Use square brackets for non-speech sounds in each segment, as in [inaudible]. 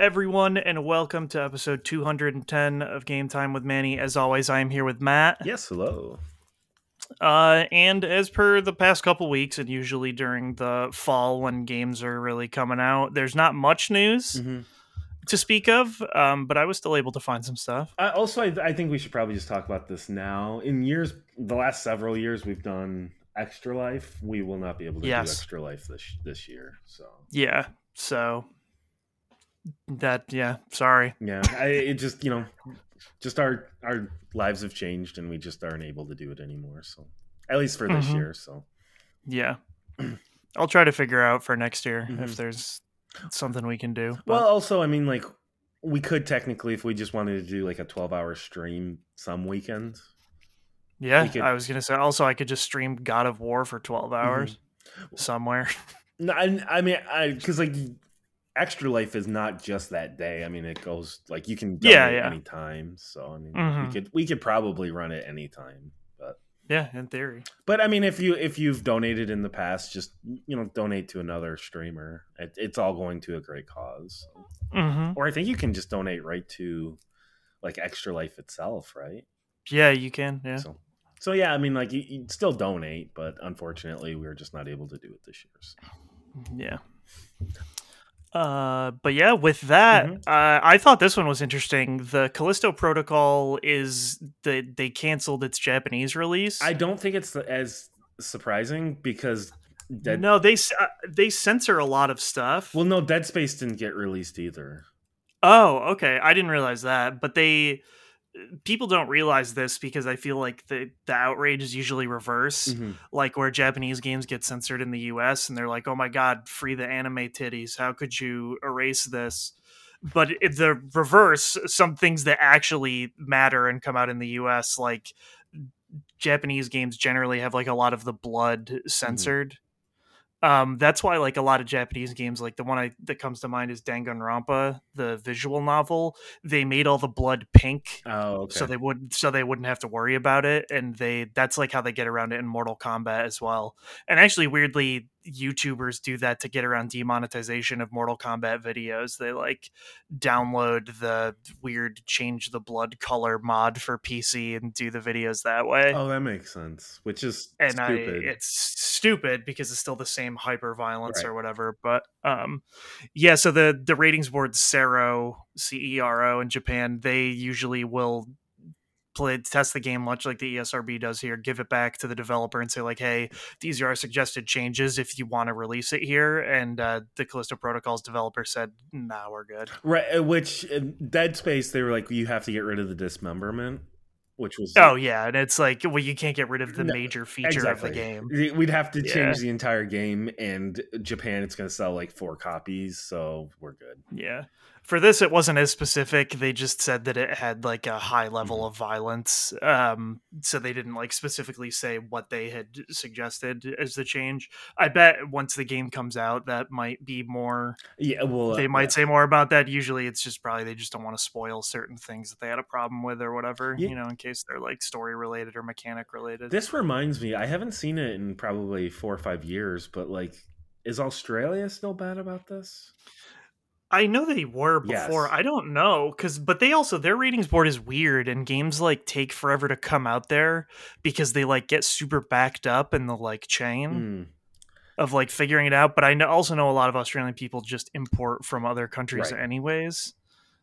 Everyone, and welcome to episode 210 of Game Time with Manny. As always, I am here with Matt. Yes, hello. Uh, and as per the past couple weeks, and usually during the fall when games are really coming out, there's not much news Mm-hmm. to speak of, um, but I was still able to find some stuff. I, also, I, I think we should probably just talk about this now. In years, the last several years, we've done Extra Life. We will not be able to Yes. do Extra Life this this year. So Yeah, so that, yeah, sorry. yeah, I, it just you know, just our our lives have changed, and we just aren't able to do it anymore. So at least for this Mhm. year. So Yeah. I'll try to figure out for next year if Mhm. there's something we can do. but- well, also, I mean, like we could technically, if we just wanted to do like a twelve hour stream some weekends. Yeah, We could- I was gonna say. Also, I could just stream God of War for twelve hours somewhere. [laughs] No, I, I mean, I because like extra life is not just that day. I mean, it goes like you can donate Yeah, yeah. anytime. So I mean, Mhm. we could we could probably run it anytime. But yeah, in theory. but I mean, if you if you've donated in the past, just you know donate to another streamer. It, it's all going to a great cause. hmm Or I think you can just donate right to like extra life itself, right? Yeah, you can. Yeah. So. So yeah, I mean, like you, you'd still donate, but unfortunately, we are just not able to do it this year. So. Yeah. Uh, but yeah, with that, Mhm. uh, I thought this one was interesting. The Callisto Protocol is the they canceled its Japanese release. I don't think it's as surprising because Dead. no, they uh, they censor a lot of stuff. Well, no, Dead Space didn't get released either. Oh, okay. I didn't realize that. But they people don't realize this because I feel like the the outrage is usually reverse. Mm-hmm. Like where Japanese games get censored in the US and they're like, "Oh my god, free the anime titties. How could you erase this?" But the reverse, some things that actually matter and come out in the US like Japanese games generally have like a lot of the blood censored. Um, that's why like a lot of Japanese games, like the one I that comes to mind is Danganronpa, the visual novel. They made all the blood pink, Oh, okay. so they would so they wouldn't have to worry about it, and they that's like how they get around it in Mortal Kombat as well. And actually, weirdly, YouTubers do that to get around demonetization of Mortal Kombat videos. They like download the weird change the blood color mod for PC and do the videos that way oh, that makes sense. Which is and stupid. I it's stupid because it's still the same hyper violence or whatever. But um, yeah. So the the ratings board CERO C E R O in Japan they usually will play test the game much like the ESRB does here. Give it back to the developer and say like, hey, these are our suggested changes if you want to release it here. And uh, the Callisto Protocols developer said, nah, we're good. right. uh, Which in Dead Space, they were like, you have to get rid of the dismemberment, which was Oh yeah, and it's like, well, you can't get rid of the No, major feature exactly. of the game. We'd have to Yeah. change the entire game, and Japan, it's going to sell like four copies, so we're good. Yeah. For this, it wasn't as specific. They just said that it had like a high level Mhm. of violence. Um, so they didn't like specifically say what they had suggested as the change. I bet once the game comes out, that might be more. Yeah, well, uh, They might yeah. say more about that. Usually, it's just probably they just don't want to spoil certain things that they had a problem with or whatever. Yeah. You know, in case they're like story related or mechanic related. This reminds me, I haven't seen it in probably four or five years, but like, is Australia still bad about this? I know they were before. Yes. I don't know cuz but they also their ratings board is weird and games like take forever to come out there because they like get super backed up in the like chain Hmm. of like figuring it out, but I know, also know a lot of Australian people just import from other countries Right. anyways.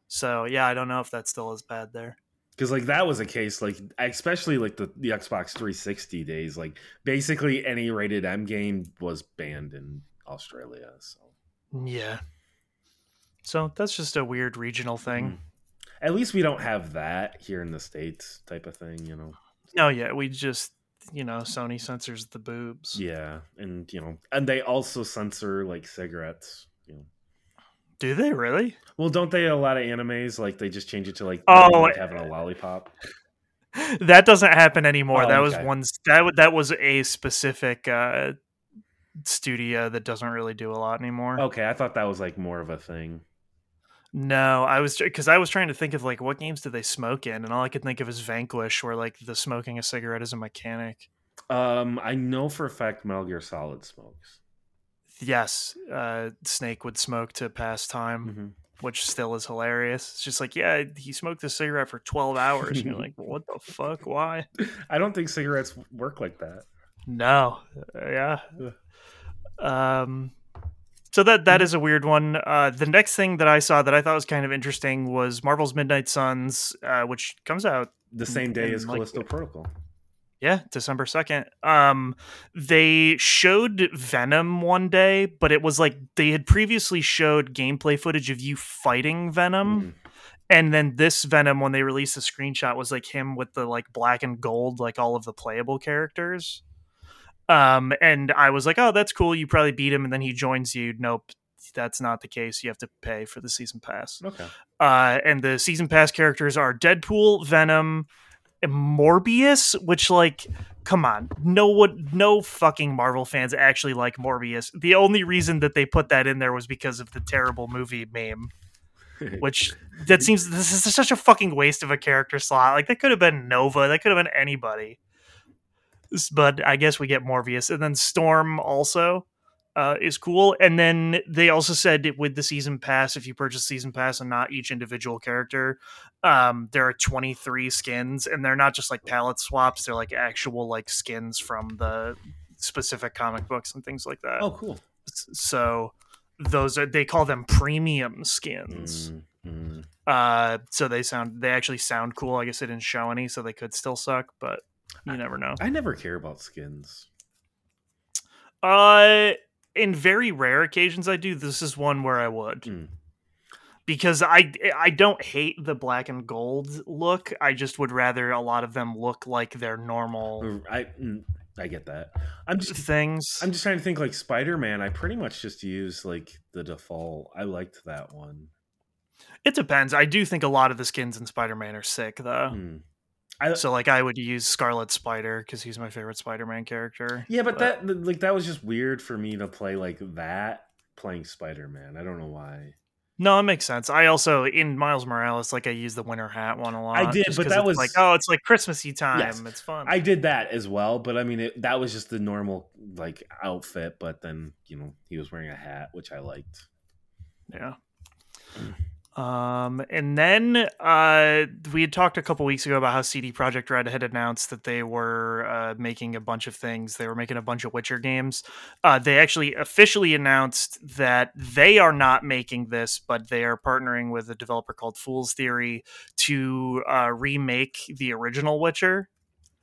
So, yeah, I don't know if that's still as bad there. because like that was a case like especially like the, the xbox 360 days like basically any rated m game was banned in australia so Yeah. So, that's just a weird regional thing. Mm. at least we don't have that here in the states type of thing you know No, yeah, we just, you know, Sony censors the boobs. yeah and you know and they also censor like cigarettes you know Do they really? well don't they a lot of animes like they just change it to like, Oh, like having a lollipop [laughs] that doesn't happen anymore. Oh, that was one that that was a specific uh studio that doesn't really do a lot anymore. okay i thought that was like more of a thing No, I was because I was trying to think of like what games did they smoke in, and all I could think of is Vanquish, where like the smoking a cigarette is a mechanic. um i know for a fact metal gear solid smokes Yes, uh, Snake would smoke to pass time. Mhm. which still is hilarious. It's just like, yeah, he smoked a cigarette for 12 hours. And you're like, [laughs] what the fuck? Why? I don't think cigarettes work like that. No. Uh, yeah. Um, so that that is a weird one. Uh, the next thing that I saw that I thought was kind of interesting was Marvel's Midnight Suns, uh, which comes out The same day as like, Callisto Protocol. Yeah, December 2nd. Um they showed Venom one day, but it was like they had previously showed gameplay footage of you fighting Venom. Mhm. And then this Venom when they released the screenshot was like him with the like black and gold like all of the playable characters. Um and I was like, "Oh, that's cool. You probably beat him and then he joins you." Nope. That's not the case. You have to pay for the season pass. Okay. Uh, and the season pass characters are Deadpool, Venom, Morbius. Which, like, come on, no one, no fucking Marvel fans actually like Morbius. The only reason that they put that in there was because of the terrible movie meme. [laughs] Which that seems this is such a fucking waste of a character slot. Like that could have been Nova. That could have been anybody. But I guess we get Morbius, and then Storm also uh, is cool. And then they also said with the season pass, if you purchase season pass and not each individual character, um, there are 23 skins, and they're not just like palette swaps; they're like actual like skins from the specific comic books and things like that. oh, cool. So those are they call them premium skins. Mm. Uh, so they sound they actually sound cool. I guess they didn't show any, so they could still suck, but you never know. I never care about skins. Uh, in very rare occasions, I do. This is one where I would Mm. because I I don't hate the black and gold look. I just would rather a lot of them look like their normal I mm, I get that. I'm just things. I'm just trying to think like Spider Man. I pretty much just use like the default. I liked that one. It depends. I do think a lot of the skins in Spider Man are sick though. Hmm. I, So like I would use Scarlet Spider because he's my favorite Spider Man character. yeah, but, that like that was just weird for me to play like that playing Spider Man. I don't know why. No, it makes sense. I also in Miles Morales, like I use the winter hat one a lot. I did, but that was- like, oh, it's like Christmassy time. Yes. It's fun. I did that as well, but I mean it, that was just the normal like outfit. But then you know he was wearing a hat, which I liked. Yeah. Mm. Um, and then uh, we had talked a couple weeks ago about how CD Projekt Red had announced that they were uh, making a bunch of things. They were making a bunch of Witcher games. Uh, they actually officially announced that they are not making this, but they are partnering with a developer called Fool's Theory to uh, remake the original Witcher.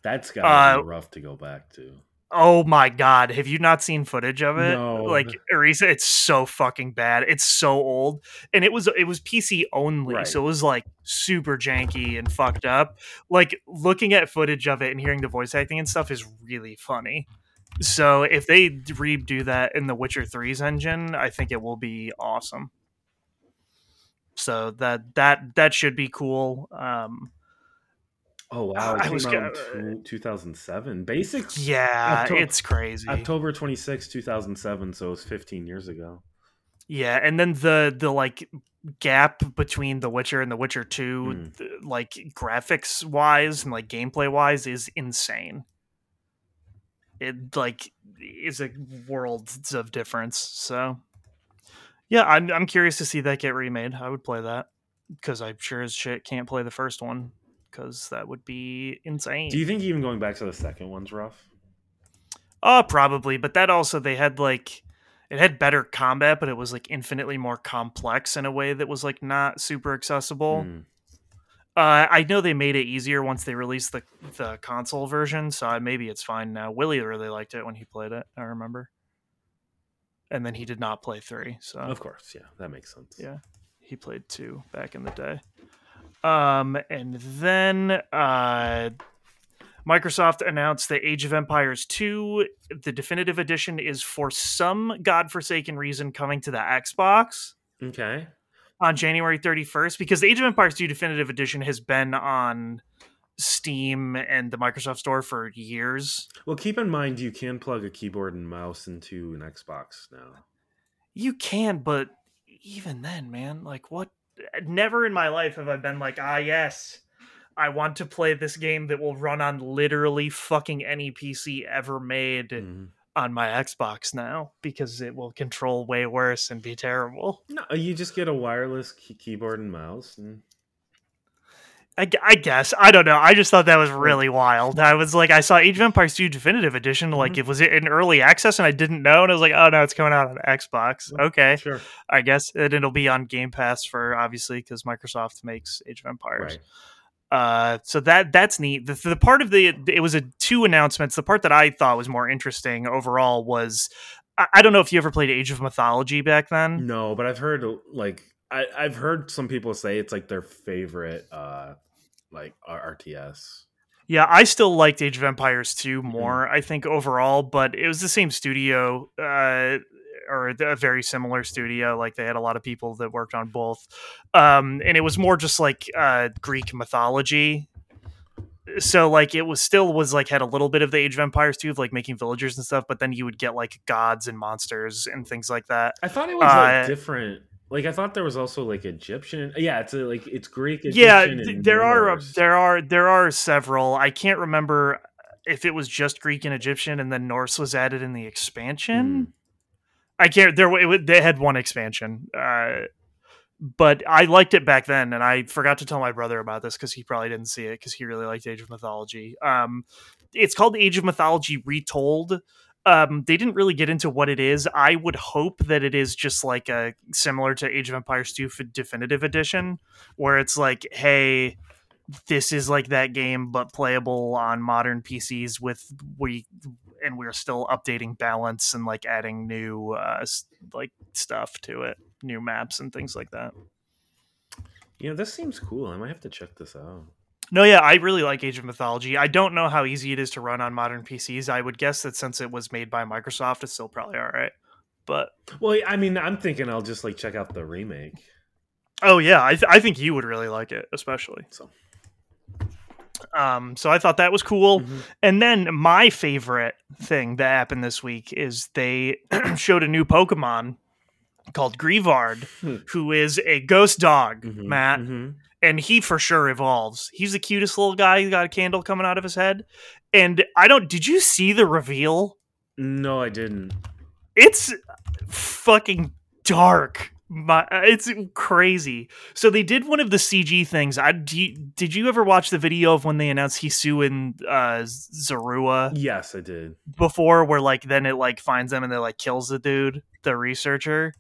That's gotta Uh, be rough to go back to. Oh my god, have you not seen footage of it? No. Like Arisa, it's so fucking bad. It's so old. And it was it was PC only, Right. so it was like super janky and fucked up. Like looking at footage of it and hearing the voice acting and stuff is really funny. So if they redo that in the Witcher 3's engine, I think it will be awesome. So that that that should be cool. Um Oh wow! I It was came out in two- 2007. Basic yeah, Octo- it's crazy. October 26, 2007. So it was 15 years ago. Yeah, and then the the like gap between The Witcher and The Witcher 2 Hmm. th- like graphics wise and like gameplay wise is insane. It like is a worlds of difference. So yeah, I'm I'm curious to see that get remade. I would play that cuz I sure as shit can't play the first one cuz that would be insane. Do you think even going back to the second one's rough? Oh, probably, but that also they had like it had better combat, but it was like infinitely more complex in a way that was like not super accessible. Hmm. Uh, I know they made it easier once they released the the console version, so maybe it's fine now. Willie really liked it when he played it. I remember, and then he did not play three, so Of course, yeah, that makes sense. Yeah. he played two back in the day. Um, and then uh, Microsoft announced that Age of Empires 2, the definitive edition, is for some godforsaken reason coming to the Xbox Okay. on January 31st because the Age of Empires 2 definitive edition has been on Steam and the Microsoft Store for years. Well, keep in mind you can plug a keyboard and mouse into an Xbox now. You can, but even then, man, like what? Never in my life have I been like, ah, yes, I want to play this game that will run on literally fucking any PC ever made Mhm. on my Xbox now because it will control way worse and be terrible. No, you just get a wireless key- keyboard and mouse. And... I, I guess I don't know. I just thought that was really wild. I was like, I saw Age of Empires 2 Definitive Edition. Like, Mhm. it was in early access, and I didn't know. And I was like, oh no, it's coming out on Xbox. Okay, Sure. I guess and it'll be on Game Pass for obviously because Microsoft makes Age of Empires. Right. Uh, so that that's neat. The, the part of the it was a two announcements. The part that I thought was more interesting overall was I, I don't know if you ever played Age of Mythology back then. No, but I've heard like I, I've heard some people say it's like their favorite uh like RTS. Yeah, I still liked Age of Empires 2 more, I think, overall, but it was the same studio, uh, or a very similar studio. Like, they had a lot of people that worked on both. Um, and it was more just like uh, Greek mythology. So, like, it was still was like had a little bit of the Age of Empires 2 of like making villagers and stuff, but then you would get like gods and monsters and things like that. I thought it was like Uh, different. Like I thought there was also like Egyptian. Yeah, it's a, like it's Greek. yeah Egyptian, and there are Norse. there are there are several i can't remember if it was just greek and egyptian and then norse was added in the expansion i can't there it, they had one expansion uh but i liked it back then and i forgot to tell my brother about this because he probably didn't see it because he really liked age of mythology um it's called age of mythology retold um, they didn't really get into what it is. I would hope that it is just like a similar to Age of Empires 2 f- Definitive Edition, where it's like, hey, this is like that game, but playable on modern PCs with we, and we're still updating balance and like adding new uh, like stuff to it, new maps and things like that. Yeah, this seems cool. I might have to check this out. No, yeah, I really like Age of Mythology. I don't know how easy it is to run on modern PCs. I would guess that since it was made by Microsoft, it's still probably all right. But Well, I mean, I'm thinking I'll just like check out the remake. oh yeah, I, th- I think you would really like it, especially. So Um, so I thought that was cool. Mhm. And then my favorite thing that happened this week is they [clears throat] showed a new Pokemon called Greavard, Hmm. who is a ghost dog, Mhm, Matt, mhm. and he for sure evolves. He's the cutest little guy. He's got a candle coming out of his head. And I don't did you see the reveal? No, I didn't. It's fucking dark. My, it's crazy. So they did one of the CG things. I do you, did you ever watch the video of when they announced Hisui and uh, Zorua? Yes, I did. before where like then it like finds them and it like kills the dude the researcher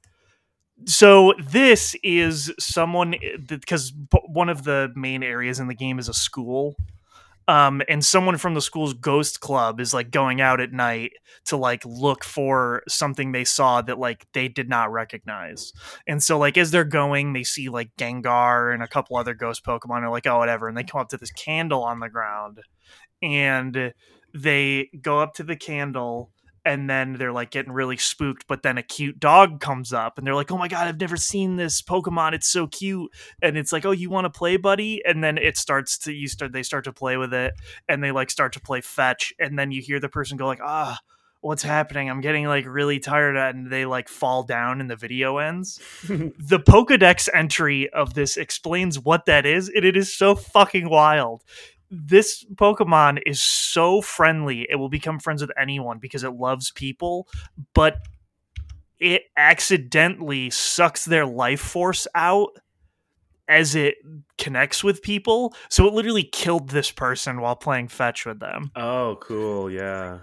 so this is someone because one of the main areas in the game is a school. Um and someone from the school's ghost club is like going out at night to like look for something they saw that like they did not recognize. And so like as they're going they see like gengar and a couple other ghost pokemon. They're like oh whatever and they come up to this candle on the ground. And they go up to the candle and then they're like getting really spooked but then a cute dog comes up and they're like oh my god i've never seen this pokemon. It's so cute. And it's like oh you want to play buddy? And then it starts to you start they start to play with it and they like start to play fetch and then you hear the person go like ah what's happening? I'm getting like really tired and they like fall down and the video ends. [laughs] The Pokedex entry of this explains what that is, and it is so fucking wild. This Pokemon is so friendly, it will become friends with anyone because it loves people, but it accidentally sucks their life force out as it connects with people. So it literally killed this person while playing fetch with them. Oh, cool. Yeah.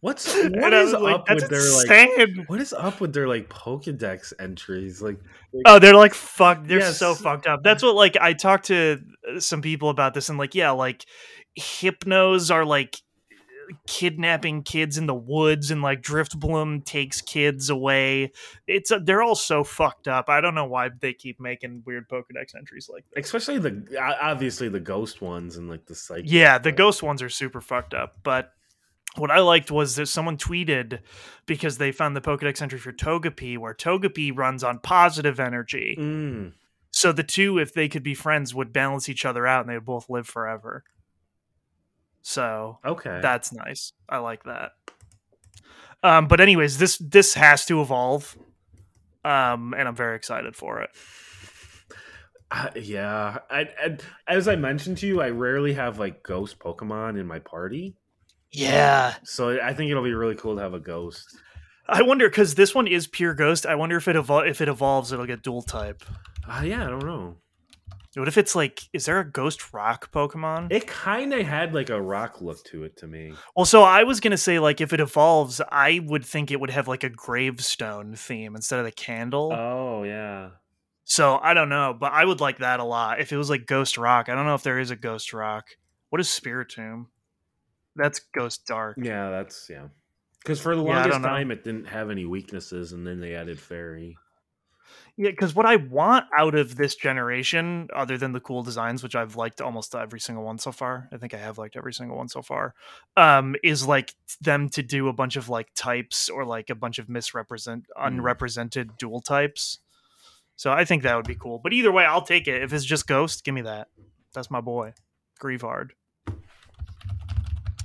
What's [laughs] what is like, up "That's with their like? What is up with their like Pokedex entries? Like, Oh, they're like fuck. They're so fucked up. That's what like I talked to uh, some people about this, and like yeah, like hypnos are like kidnapping kids in the woods, and like Drifblim takes kids away. It's uh, they're all so fucked up. I don't know why they keep making weird Pokedex entries like this. especially the obviously the ghost ones and like the psychic. Yeah, the ghost ones are super fucked up, but. What I liked was that someone tweeted because they found the Pokedex entry for Togepi, where Togepi runs on positive energy. Mm. So the two, if they could be friends, would balance each other out and they would both live forever. So Okay. that's nice. I like that. Um, but anyways, this this has to evolve. Um, and I'm very excited for it. Uh, yeah, I, I, as I mentioned to you, I rarely have like ghost Pokemon in my party. Yeah. So I think it'll be really cool to have a ghost. I wonder because this one is pure ghost. I wonder if it evol- if it evolves, it'll get dual type. Uh, yeah, I don't know. What if it's like, is there a ghost rock Pokemon? It kind of had like a rock look to it to me. well, so I was gonna say like if it evolves, I would think it would have like a gravestone theme instead of the candle. Oh yeah. so I don't know, but I would like that a lot if it was like Ghost Rock. I don't know if there is a Ghost Rock. What is Spiritomb? That's Ghost Dark. Yeah, that's yeah. Because for the longest know. time, it didn't have any weaknesses, and then they added fairy. Yeah, because what I want out of this generation, other than the cool designs, which I've liked almost every single one so far, I think I have liked every single one so far, um, is like them to do a bunch of like types or like a bunch of misrepresent unrepresented dual types. So I think that would be cool. But either way, I'll take it. If it's just Ghost, give me that. That's my boy, Greavard.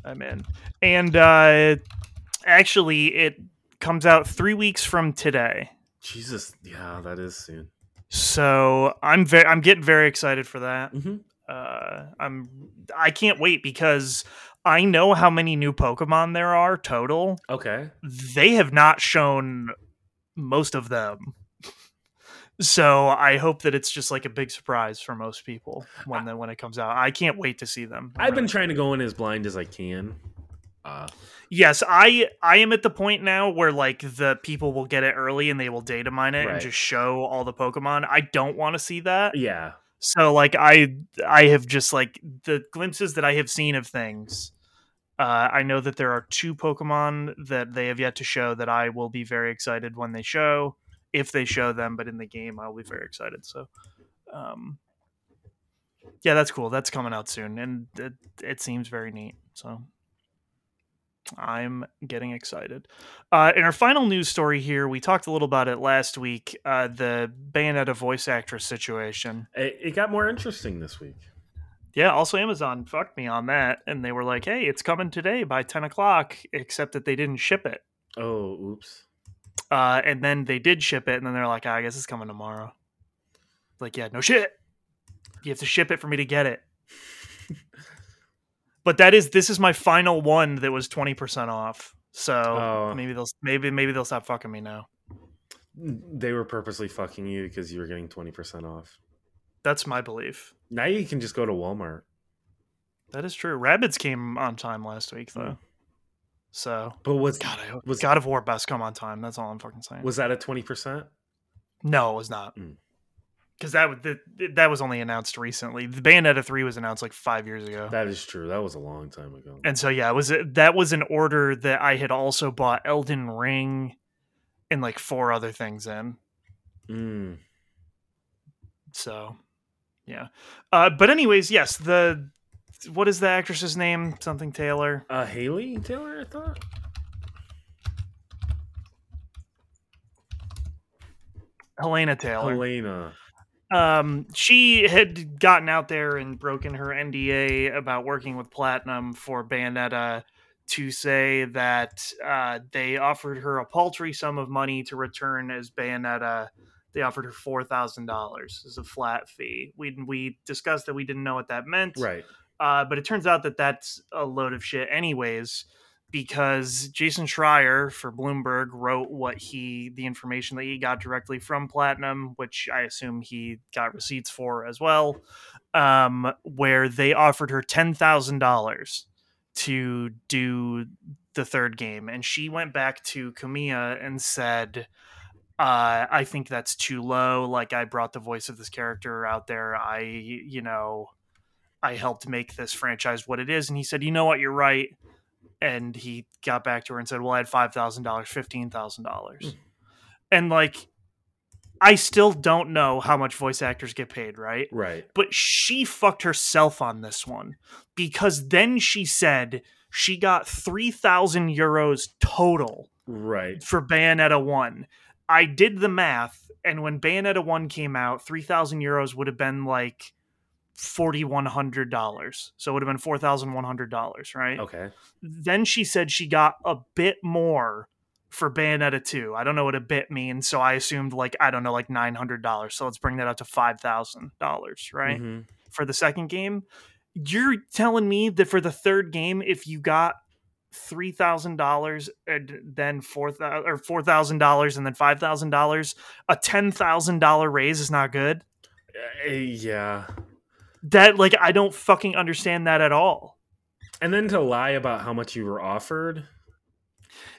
I'm in. And uh, actually, it comes out three weeks from today. Jesus, yeah, that is soon. So I'm very, I'm getting very excited for that. Mm-hmm. Uh, I'm, I can't wait because I know how many new Pokemon there are total. Okay. They have not shown most of them. So I hope that it's just like a big surprise for most people when the, when it comes out. I can't wait to see them. I'm I've been trying to go in as blind as I can. Uh, Yes, I I am at the point now where like the people will get it early and they will data mine it Right. and just show all the Pokemon. I don't want to see that. yeah. So like I I have just like the glimpses that I have seen of things. Uh, I know that there are two Pokemon that they have yet to show that I will be very excited when they show, if they show them. But in the game, I'll be very excited. So, um, yeah, that's cool. That's coming out soon, and it, it seems very neat. So, I'm getting excited. Uh, in our final news story here, we talked a little about it last week. Uh, the Bayonetta voice actress situation. It, it got more interesting this week. Yeah, also Amazon fucked me on that, and they were like, "Hey, it's coming today by ten o'clock," except that they didn't ship it. Oh, oops. Uh, and then they did ship it, and then they're like, "Ah, "I guess it's coming tomorrow." Like, yeah, no shit. You have to ship it for me to get it. [laughs] but that is this is my final one that was twenty percent off. So Oh. maybe they'll maybe maybe they'll stop fucking me now. They were purposely fucking you because you were getting 20% off. That's my belief. Now you can just go to Walmart. That is true. Rabbids came on time last week though. Yeah. So But was God, I Was- God of War best come on time. That's all I'm fucking saying. was that a 20%? No, it was not. Mm. Because that was that, that was only announced recently. The Bayonetta three was announced like five years ago, That is true. That was a long time ago. and so yeah, it was that was an order that I had also bought Elden Ring, and like four other things in. Mm. So, yeah. Uh, but anyways, yes. The what is the actress's name? Something Taylor. Uh, Haley Taylor, I thought. Helena Taylor. Helena. um she had gotten out there and broken her NDA about working with Platinum for Bayonetta to say that uh, they offered her a paltry sum of money to return as Bayonetta. They offered her four thousand dollars as a flat fee. We we discussed that we didn't know what that meant, Right. Uh, but it turns out that that's a load of shit, anyways, because Jason Schreier for Bloomberg wrote what he, the information that he got directly from Platinum, which I assume he got receipts for as well, um, where they offered her $10,000 to do the third game. And she went back to Kamiya and said, uh, I think that's too low. Like, I brought the voice of this character out there. I, you know, I helped make this franchise what it is. And he said, you know what, you're right. And he got back to her and said, well, I had $5,000, $15,000. Hmm. And like, I still don't know how much voice actors get paid, right? Right. But she fucked herself on this one because then she said she got 3,000 euros total Right. for Bayonetta 1. I did the math, and when Bayonetta 1 came out, 3,000 euros would have been like $4,100. So it would have been $4,100, right? Okay. Then she said she got a bit more for Bayonetta 2. I don't know what a bit means, so I assumed like, I don't know, like $900. So let's bring that up to $5,000, right? Mhm. For the second game. You're telling me that for the third game, if you got three thousand dollars and then four thousand or four thousand dollars and then five thousand dollars, a ten thousand dollar raise is not good. Uh, yeah. That like I don't fucking understand that at all. And then to lie about how much you were offered.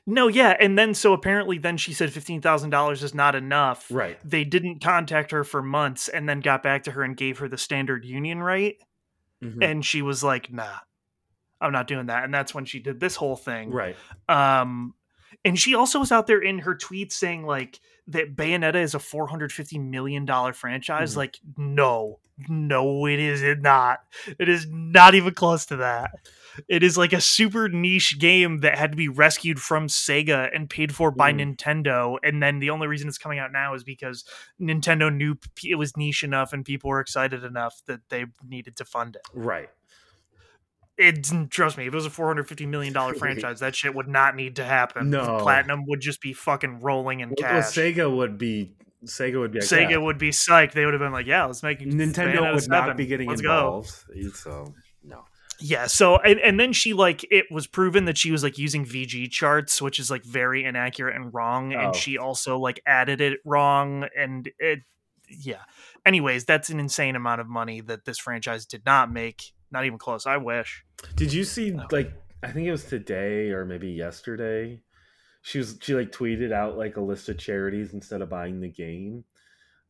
No, yeah, and then so apparently then she said fifteen thousand dollars is not enough. Right. They didn't contact her for months and then got back to her and gave her the standard union rate. Mhm. And she was like, nah, I'm not doing that. And that's when she did this whole thing. right. Um, and she also was out there in her tweets saying like that Bayonetta is a 450 million dollar franchise. Mhm. Like, no, no, it is it not. It is not even close to that. It is like a super niche game that had to be rescued from Sega and paid for by Mm. Nintendo. And then the only reason it's coming out now is because Nintendo knew it was niche enough and people were excited enough that they needed to fund it. Right. It trust me, if it was a 450 million dollar [laughs] franchise, that shit would not need to happen. No. Platinum would just be fucking rolling in Well, cash. Sega would be Sega would be like, Sega yeah. would be psyched. They would have been like, "Yeah, let's make Nintendo would not be getting Let's go." involved. So um, no. Yeah. So and, and then she like it was proven that she was like using VGChartz, which is like very inaccurate and wrong. Oh. And she also like added it wrong, and it yeah. Anyways, that's an insane amount of money that this franchise did not make. Not even close. I wish. Did you see No. like I think it was today or maybe yesterday? She was she like tweeted out like a list of charities instead of buying the game.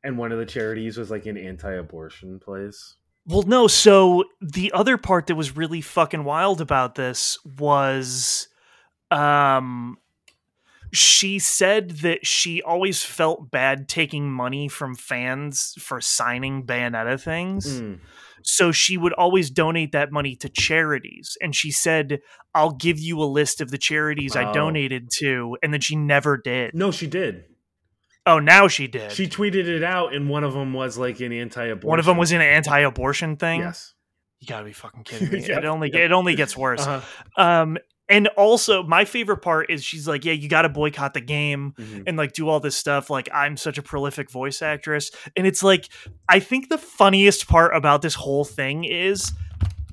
And one of the charities was like an anti-abortion place. Well, no. So the other part that was really fucking wild about this was, um, she said that she always felt bad taking money from fans for signing Bayonetta things. Mm. So she would always donate that money to charities. And she said, I'll give you a list of the charities I Oh. donated to. And then she never did. No, she did. Oh, now she did. She tweeted it out, and one of them was like an anti-abortion. One of them was an anti abortion thing. yes. You gotta be fucking [laughs] kidding me. Yeah, it only yeah. it only gets [laughs] worse. Uh-huh. Um, and also my favorite part is she's like, yeah, you got to boycott the game Mhm. and like do all this stuff. Like I'm such a prolific voice actress, and it's like I think the funniest part about this whole thing is.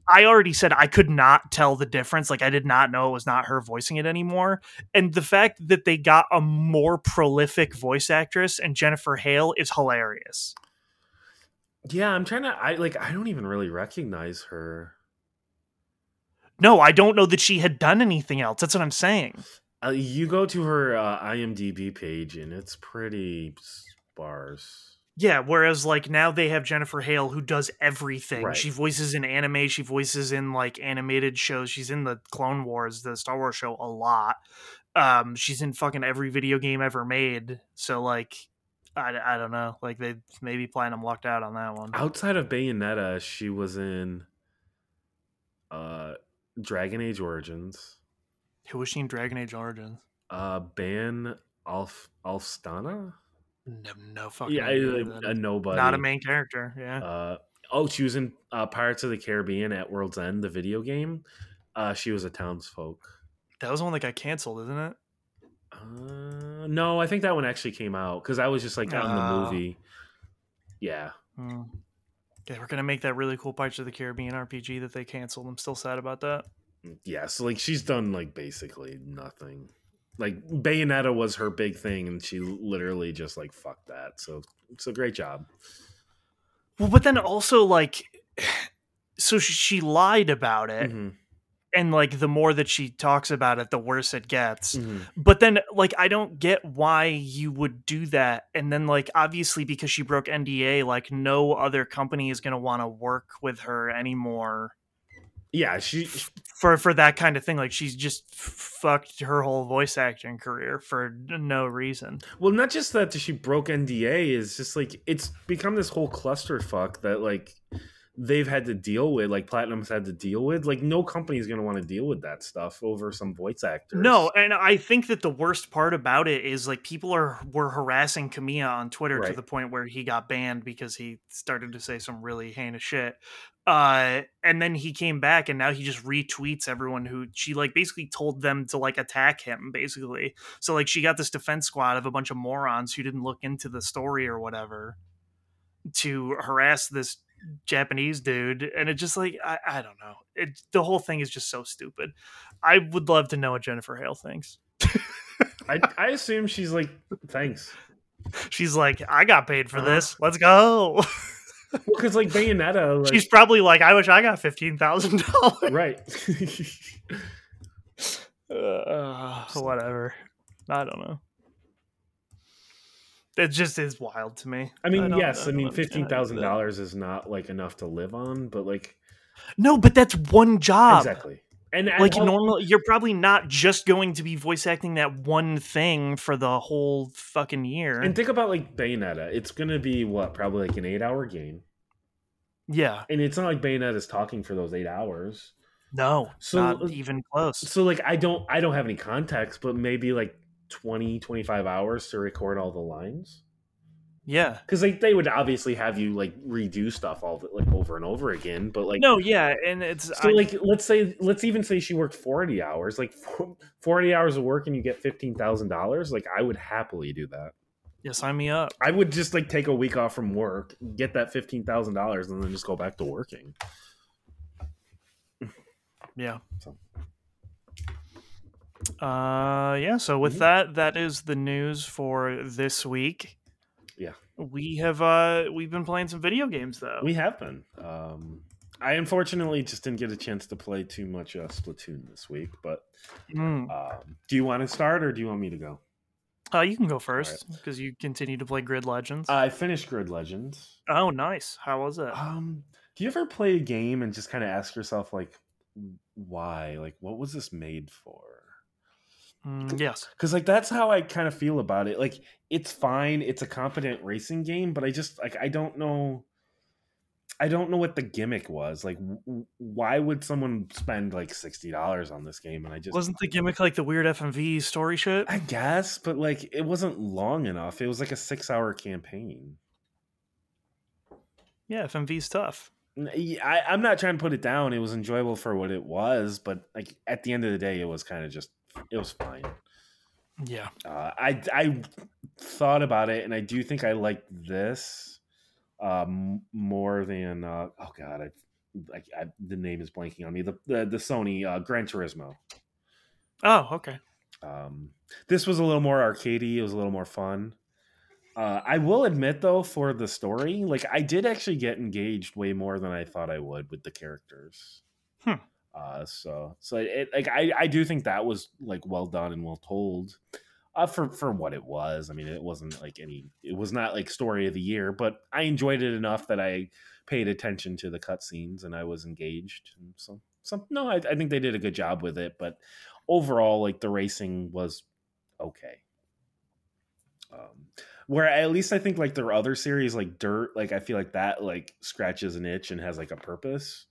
I already said I could not tell the difference. Like I did not know it was not her voicing it anymore. And the fact that they got a more prolific voice actress and Jennifer Hale is hilarious. Yeah, I'm trying to. I like. I don't even really recognize her. No, I don't know that she had done anything else. That's what I'm saying. Uh, you go to her uh, IMDb page, and it's pretty sparse. Yeah, whereas like now they have Jennifer Hale who does everything. Right. She voices in anime, she voices in like animated shows. She's in the Clone Wars, the Star Wars show a lot. Um she's in fucking every video game ever made. So like I, I don't know. Like they maybe Platinum locked out on that one. Outside of Bayonetta, she was in uh, Dragon Age Origins, Who was she in Dragon Age Origins? uh, Bann Alf Alfstanna. No, no fucking Yeah, I- a nobody. not a main character. Yeah. Uh, oh, she was in uh, Pirates of the Caribbean at World's End, the video game. Uh, she was a townsfolk. that was the one that got canceled, isn't it? Uh, no, I think that one actually came out because I was just like on the Oh. movie. Yeah, Hmm. Yeah, we're gonna make that really cool Pirates of the Caribbean RPG that they canceled. I'm still sad about that. yeah. So like she's done like basically nothing. Like Bayonetta was her big thing, and she literally just like fuck that. So it's a great job. Well, but then also like, [sighs] so she, lied about it, Mhm, and like the more that she talks about it, the worse it gets. mhm. But then like I don't get why you would do that, and then like obviously because she broke NDA, like no other company is gonna want to work with her anymore Yeah, she. for for that kind of thing. Like she's just fucked her whole voice acting career for no reason. Well, not just that she broke NDA is just like it's become this whole clusterfuck that like they've had to deal with, like Platinum's had to deal with. Like no company is going to want to deal with that stuff over some voice actors. No, and I think that the worst part about it is like people are were harassing Kamiya on Twitter to the point where he got banned because he started to say some really heinous shit. Uh, and then he came back, and now he just retweets everyone who she like basically told them to like attack him, basically. So like she got this defense squad of a bunch of morons who didn't look into the story or whatever to harass this Japanese dude, and it just like I, I don't know. It the whole thing is just so stupid. I would love to know what Jennifer Hale thinks. I, [laughs] I assume she's like, thanks. She's like, I got paid for Uh-huh. this. Let's go. Well, because like Bayonetta, [laughs] like, She's probably like, I wish I got fifteen thousand dollars. right. [laughs] Uh, whatever. I don't know. It just is wild to me. I mean, don't- yes, I don't mean, fifteen thousand dollars is not like enough to live on, but like No, but that's one job. exactly. And, and Like al- normal, you're probably not just going to be voice acting that one thing for the whole fucking year. And think about like Bayonetta. It's gonna be what probably like an eight-hour game, yeah, and it's not like Bayonetta's talking for those eight hours. no, So- not uh, even close. So like, I don't, I don't have any context, but maybe like 20, 25 hours to record all the lines. Yeah, Because like they would obviously have you like redo stuff all the, like over and over again, but like no, yeah, and it's So I- like let's say let's even say she worked 40 hours, like [laughs] 40 hours of work and you get $15,000, like I would happily do that. yeah, sign me up. I would just like take a week off from work, get that $15,000 and then just go back to working. Yeah. So. Uh, yeah. So with Mhm. that, that is the news for this week. Yeah. we have uh we've been playing some video games though. We have been. Um I unfortunately just didn't get a chance to play too much uh, Splatoon this week, but Mm. um, do you want to start or do you want me to go? Uh, you can go first because you continue to play Grid Legends. I finished Grid Legends. oh, nice. How was it? Um, do you ever play a game and just kind of ask yourself like, why? Like, what was this made for? Mm, yes. Because like that's how I kind of feel about it. Like, it's fine. It's a competent racing game, but I just like I don't know. I don't know what the gimmick was. Like, w- why would someone spend like sixty dollars on this game? And I just Wasn't the gimmick like the weird FMV story shit? I guess, but like it wasn't long enough. It was like a six-hour campaign. Yeah, FMV's tough. I, I'm not trying to put it down. It was enjoyable for what it was, but like at the end of the day, it was kind of just it was fine. Yeah. Uh, I I thought about it, and I do think I like this um, more than uh, oh god, I, like I, the name is blanking on me. The the, the Sony uh, Gran Turismo. Oh, okay. Um, this was a little more arcadey. It was a little more fun. Uh, I will admit though, for the story, like I did actually get engaged way more than I thought I would with the characters. Hmm. Uh, so so it like I I do think that was like well done and well told. Uh, for for what it was, I mean, it wasn't like any. It was not like story of the year, but I enjoyed it enough that I paid attention to the cutscenes and I was engaged. And so, so no, I, I think they did a good job with it. But overall, like the racing was okay. Um, where at least I think like their other series, like Dirt, like I feel like that like scratches an itch and has like a purpose.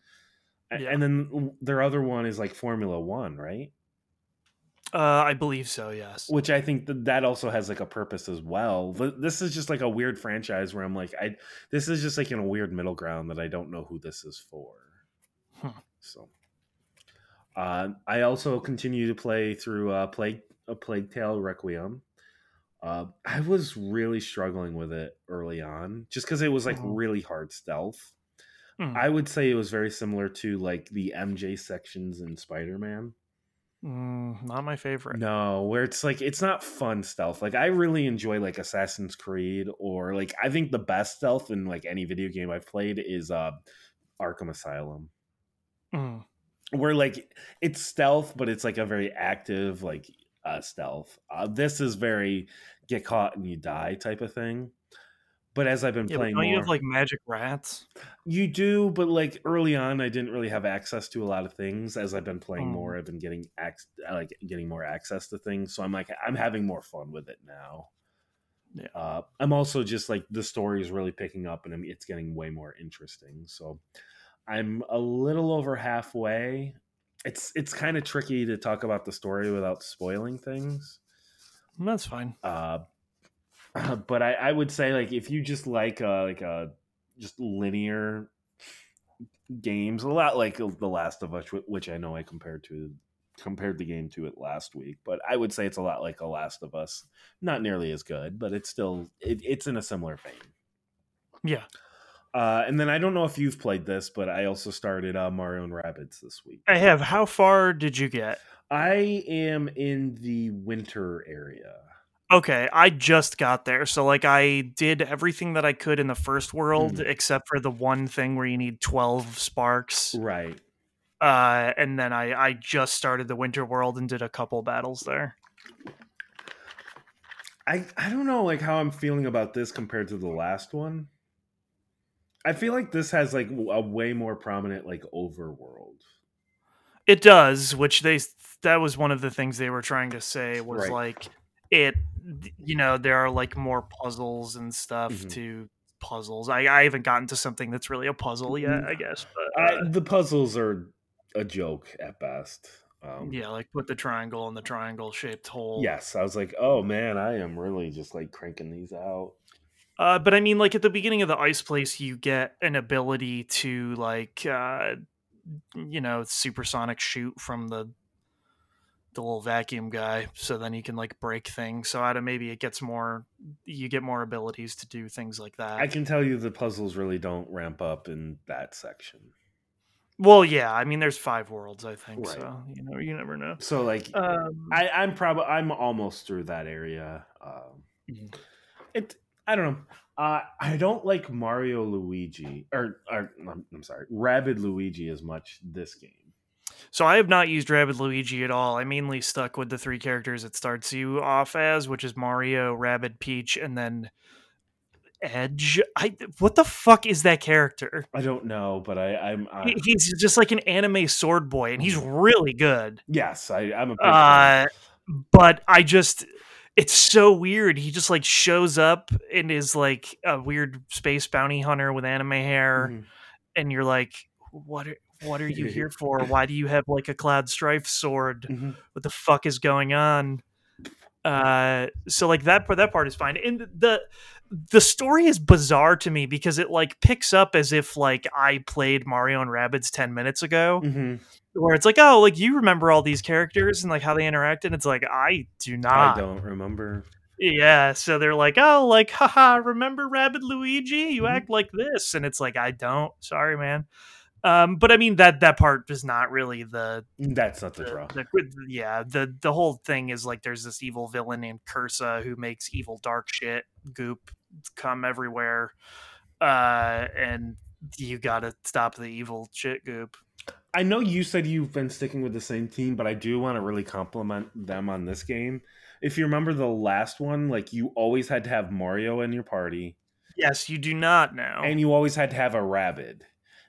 Yeah. And then their other one is like Formula One, right? Uh, I believe so. Yes. Which I think that that also has like a purpose as well. This is just like a weird franchise where I'm like, I this is just like in a weird middle ground that I don't know who this is for. Hmm. So, uh, I also continue to play through uh, Plague a Plague Tale Requiem. Uh, I was really struggling with it early on, just because it was like Mhm. really hard stealth. Hmm. I would say it was very similar to like the MJ sections in Spider Man. Mm, not my favorite. No, where it's like it's not fun stealth. Like I really enjoy like Assassin's Creed or like I think the best stealth in like any video game I've played is uh Arkham Asylum. Mm. Where like it's stealth but it's like a very active like uh stealth. Uh, this is very get caught and you die type of thing. But as I've been Yeah, playing more, you have like magic rats? you do, but like early on, I didn't really have access to a lot of things. As I've been playing Mm. more, I've been getting ac- like getting more access to things. So I'm like, I'm having more fun with it now. Yeah. Uh, I'm also just like the story is really picking up, and I'm- it's getting way more interesting. So I'm a little over halfway. It's it's kind of tricky to talk about the story without spoiling things. That's fine. Uh, [clears throat] but I, I would say like if you just like uh like uh just linear games, a lot like The Last of Us, which I know I compared to compared the game to it last week, but I would say it's a lot like The Last of Us. Not nearly as good, but it's still it, it's in a similar vein. Yeah. Uh, and then I don't know if you've played this, but I also started uh, Mario and Rabbids this week. I have. How far did you get? I am in the winter area. Okay, I just got there. So like I did everything that I could in the first world Mhm. except for the one thing where you need 12 sparks. Right. Uh and then I I just started the winter world and did a couple battles there. I I don't know like how I'm feeling about this compared to the last one. I feel like this has like a way more prominent like overworld. It does, which they that was one of the things they were trying to say was Right. like it you know, there are like more puzzles and stuff Mhm. to puzzles. I I haven't gotten to something that's really a puzzle yet, Mm. I guess. But I, uh, the puzzles are a joke at best. Um, yeah, like put the triangle in the triangle shaped hole. Yes, I was like, oh man, I am really just like cranking these out. Uh, but I mean, like at the beginning of the ice place, you get an ability to like, uh, you know, supersonic shoot from the the little vacuum guy. So then you can like break things. So out of maybe it gets more, you get more abilities to do things like that. I can tell you the puzzles really don't ramp up in that section. well, yeah, I mean, there's five worlds, I think. Right. So you know, you never know. So like, Um, I, I'm probably I'm almost through that area. Um, Mhm. it I don't know. Uh, I don't like Mario Luigi or, or I'm, I'm sorry, Rabbid Luigi as much this game. So I have not used Rabbid Luigi at all. I mainly stuck with the three characters it starts you off as, which is Mario, Rabbid, Peach, and then Edge. I what the fuck is that character? I don't know, but I I'm I, He- He's just like an anime sword boy, and he's really good. yes, I I'm a big. Uh, but I just it's so weird. He just like shows up and is like a weird space bounty hunter with anime hair, Mhm. and you're like, what? Are, what are you here [laughs] for? Why do you have like a Cloud Strife sword? Mhm. what the fuck is going on uh so like that part that part is fine and the the story is bizarre to me because it like picks up as if like i played mario and rabbids 10 minutes ago Mhm. where it's like oh like you remember all these characters and like how they interact and it's like i do not I don't remember. yeah so they're like oh like haha remember rabbid luigi you Mhm. act like this and it's like i don't sorry man um but i mean that that part is not really the That's not the the- draw. the- yeah, the the whole thing is like there's this evil villain named Cursa who makes evil dark shit goop come everywhere, uh, and you gotta stop the evil shit goop. I know you said you've been sticking with the same team, but I do want to really compliment them on this game. If you remember the last one, like you always had to have Mario in your party, Yes, you do not now. and you always had to have a rabbit.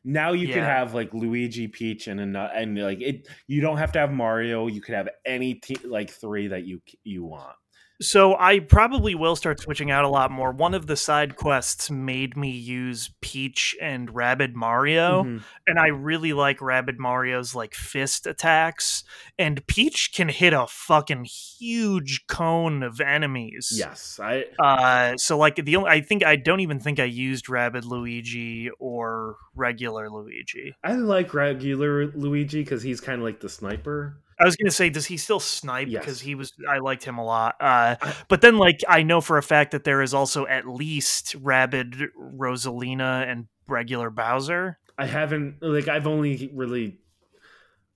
Now you can Yeah. have like Luigi, Peach, and a, and like it. You don't have to have Mario. You could have any te- like three that you you want. So I probably will start switching out a lot more. One of the side quests made me use Peach and Rabbid Mario. Mhm. and I really like Rabbid Mario's like fist attacks. And Peach can hit a fucking huge cone of enemies. Yes, I Uh, so like the only I think I don't even think I used Rabbid Luigi or regular Luigi. I like regular Luigi because he's kind of like the sniper. I was gonna say, does he still snipe? Yes. Because he was, I liked him a lot. Uh, but then, like, I know for a fact that there is also at least Rabbid Rosalina and regular Bowser. I haven't like I've only really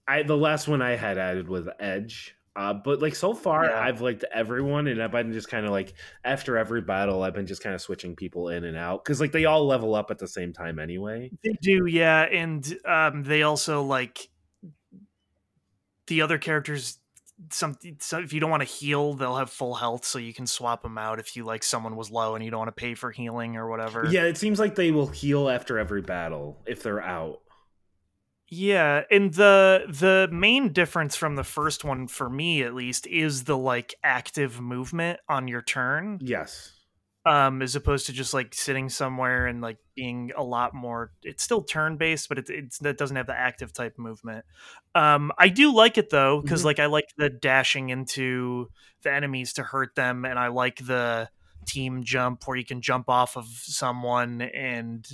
I the last one I had added was Edge. Uh, but like so far Yeah. I've liked everyone and I've been just kind of like after every battle I've been just kind of switching people in and out cuz like they all level up at the same time anyway. They do, yeah, and um, they also like the other characters. Some, so if you don't want to heal, they'll have full health, so you can swap them out if you like someone was low and you don't want to pay for healing or whatever. Yeah, it seems like they will heal after every battle if they're out. Yeah, and the the main difference from the first one for me at least is the like active movement on your turn Yes. Um as opposed to just like sitting somewhere and like being a lot more it's still turn based but it's it's that doesn't have the active type movement. Um I do like it though cuz Mhm. like I like the dashing into the enemies to hurt them and I like the team jump where you can jump off of someone and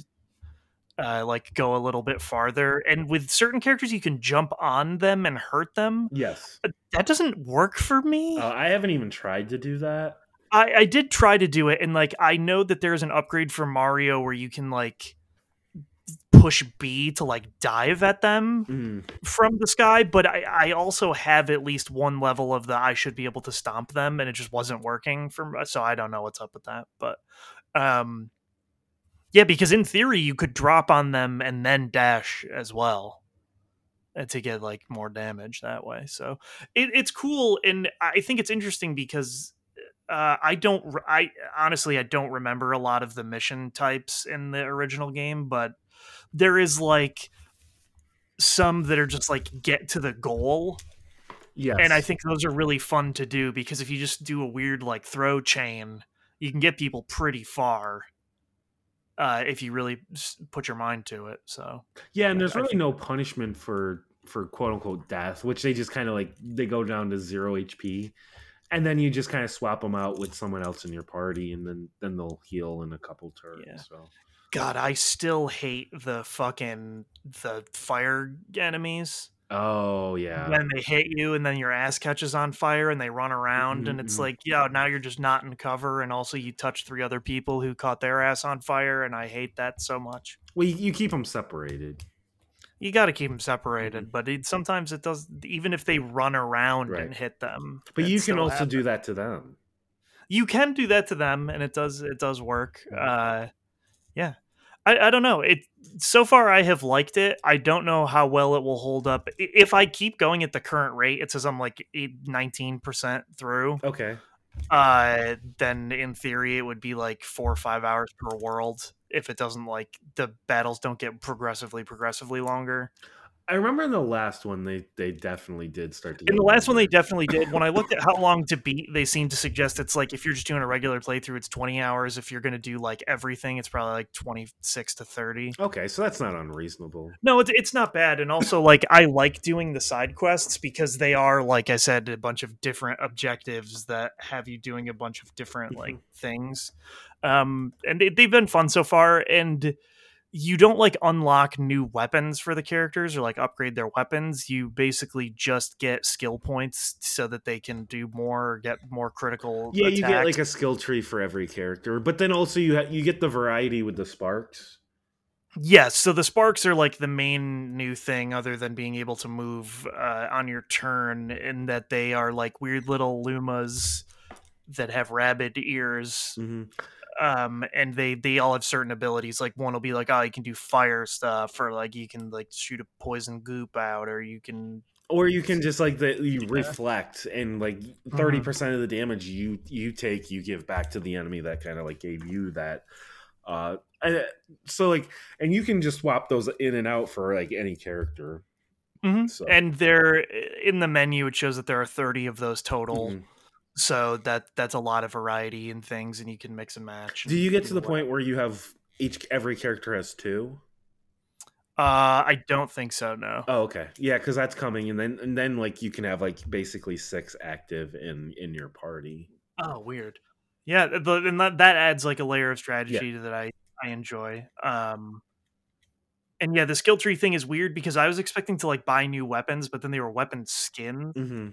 uh, like go a little bit farther. And with certain characters, you can jump on them and hurt them. Yes. That doesn't work for me. Uh, I haven't even tried to do that. I, I did try to do it, and like I know that there's an upgrade for Mario where you can like push B to like dive at them Mm. from the sky, but I, I also have at least one level of the I should be able to stomp them, and it just wasn't working for. So I don't know what's up with that, but um, yeah, because in theory you could drop on them and then dash as well, and to get like more damage that way. So it, it's cool, and I think it's interesting because uh, I don't. re- I honestly I don't remember a lot of the mission types in the original game, but there is like some that are just like get to the goal Yes. and i think those are really fun to do because if you just do a weird like throw chain you can get people pretty far uh, if you really put your mind to it so Yeah, and there's I really no punishment for for quote unquote death, which they just kind of like they go down to zero HP, and then you just kind of swap them out with someone else in your party, and then then they'll heal in a couple turns. Yeah. So god i still hate the fucking the fire enemies oh yeah, when they hit you and then your ass catches on fire and they run around and Mhm, it's mhm. like yeah now you're just not in cover and also you touch three other people who caught their ass on fire and i hate that so much well you, you keep them separated. You got to keep them separated Mhm. but it, sometimes it does even if they run around Right. and hit them But you can also happens. do that to them. you can do that to them and it does it does work Mhm. uh yeah I, I don't know it so far i have liked it i don't know how well it will hold up if i keep going at the current rate it says i'm like 19% through Okay. uh then in theory it would be like four or five hours per world if it doesn't like the battles don't get progressively progressively longer I remember in the last one they they definitely did start to. In the last one, they definitely did. When I looked at how [laughs] long to beat, they seemed to suggest it's like if you're just doing a regular playthrough, it's 20 hours. If you're going to do like everything, it's probably like 26 to 30. Okay, so that's not unreasonable. No, it's it's not bad. And also, like I like doing the side quests because they are, like I said, a bunch of different objectives that have you doing a bunch of different like things. Um, and they, they've been fun so far. And you don't like unlock new weapons for the characters or like upgrade their weapons. You basically just get skill points so that they can do more, get more critical. Yeah, you get like a skill tree for every character, but then also you ha- you get the variety with the sparks. Yes, so the sparks are like the main new thing, other than being able to move uh, on your turn, in that they are like weird little lumas that have rabbit ears, hmm um, and they they all have certain abilities. Like one will be like, oh, you can do fire stuff, or like you can like shoot a poison goop out, or you can Or you can just like the you Yeah. reflect and like 30 percent of the damage you you take you give back to the enemy that kind of like gave you that. Uh, and, so like and you can just swap those in and out for like any character. Mhm. So- and they're in the menu. It shows that there are thirty of those total. Mhm. So that that's a lot of variety and things, and you can mix and match. Do you get to the point where you have each every character has two? Uh, I don't think so. No. Oh, okay. Yeah, because that's coming, and then and then like you can have like basically six active in in your party. Oh, weird. Yeah, the, and that, that adds like a layer of strategy that I I enjoy. Um, and yeah, the skill tree thing is weird because I was expecting to like buy new weapons, but then they were weapon skins Mm-hmm.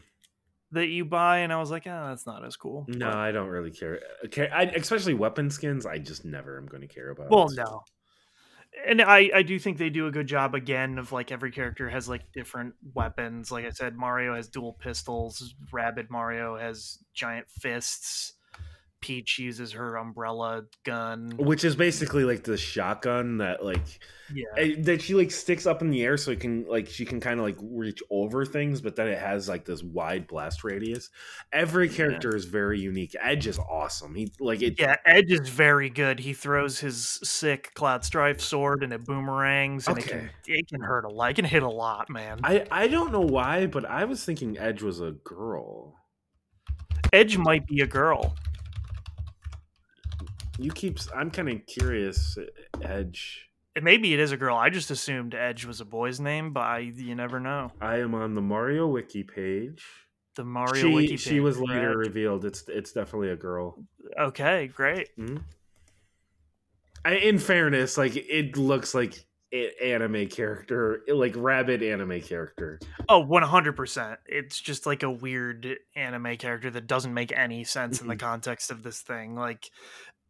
That you buy, and I was like, oh, that's not as cool. No, But- I don't really care. Uh, okay, I, especially weapon skins. I just never am going to care about. well, no. And I, I do think they do a good job again of like every character has like different weapons. Like I said, Mario has dual pistols. Rabbid Mario has giant fists. Peach uses her umbrella gun. Which is basically like the shotgun that like Yeah. eh, that she like sticks up in the air so it can like she can kind of like reach over things, but then it has like this wide blast radius. Every Yeah. character is very unique. Edge is awesome. He like it. Yeah, Edge is very good. He throws his sick Cloud Strife sword and it boomerangs and it can Okay. it can hurt a lot. It can hit a lot, man. I I don't know why, but I was thinking Edge was a girl. Edge might be a girl. You keep. I'm kind of curious. Edge. Maybe it is a girl. I just assumed Edge was a boy's name, but I, you never know. I am on the Mario wiki page. The Mario she wiki. Page, she was later revealed. It's it's definitely a girl. Okay, great. Mhm. I, in fairness, like it looks like an anime character, like rabbit anime character. Oh, 100%. It's just like a weird anime character that doesn't make any sense in the [laughs] context of this thing. Like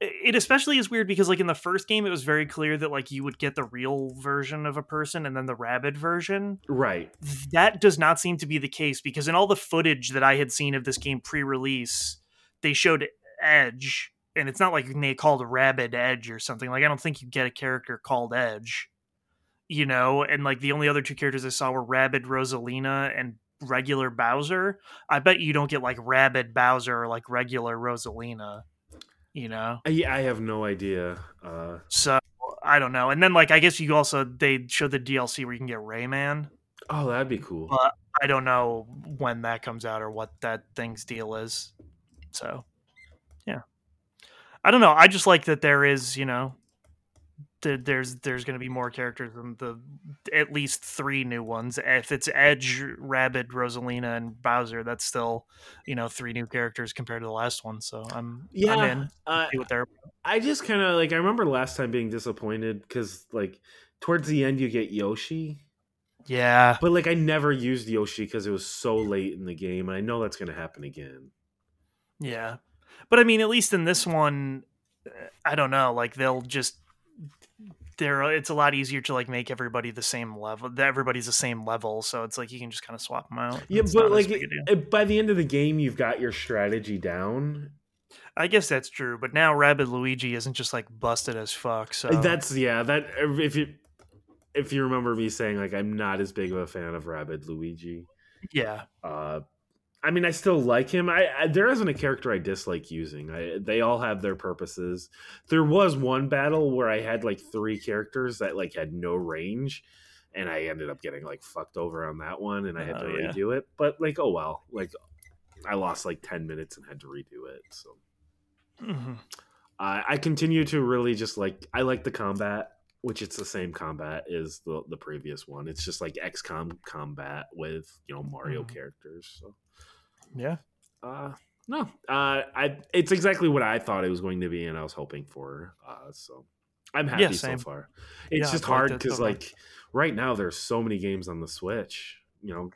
it especially is weird because like in the first game it was very clear that like you would get the real version of a person and then the rabbid version. Right. That does not seem to be the case because in all the footage that i had seen of this game pre-release they showed edge and it's not like they called rabbid edge or something. Like i don't think you get a character called edge you know? And like the only other two characters i saw were rabbid rosalina and regular bowser. I bet you don't get like rabbid bowser or like regular rosalina you know? I, I have no idea uh so i don't know. And then like i guess you also they showed the dlc where you can get rayman. Oh that'd be cool. But i don't know when that comes out or what that thing's deal is. So yeah. I don't know. I just like that there is you know there's there's going to be more characters than the at least three new ones. If it's Edge, Rabbid, Rosalina, and Bowser, that's still you know three new characters compared to the last one. So I'm yeah. I'm in. Uh, See what they're I just kind of like I remember last time being disappointed because like towards the end you get Yoshi, yeah. but like I never used Yoshi because it was so late in the game, and I know that's gonna happen again. Yeah. But I mean, at least in this one, uh, I don't know. Like they'll just there. It's a lot easier to like make everybody the same level. that Everybody's the same level, so it's like you can just kind of swap them out. Yeah, but like big a deal. it- by the end of the game, you've got your strategy down. I guess that's true. But now Rabbid Luigi isn't just like busted as fuck. So That's yeah. That if you if you remember me saying like I'm not as big of a fan of Rabbid Luigi. yeah, Uh, I mean, I still like him. I, I there isn't a character I dislike using. I, they all have their purposes. There was one battle where I had like three characters that like had no range, and I ended up getting like fucked over on that one, and I had to Oh, yeah. redo it. But like, oh well. Like, I lost like ten minutes and had to redo it. So Mhm. I I continue to really just like I like the combat, which it's the same combat as the the previous one. It's just like XCOM combat with you know Mario Mhm. characters. So yeah. uh no, uh I it's exactly what I thought it was going to be, and I was hoping for. Uh So I'm happy Yeah, so far. It's Yeah, just hard because far. like right now there's so many games on the Switch. You know,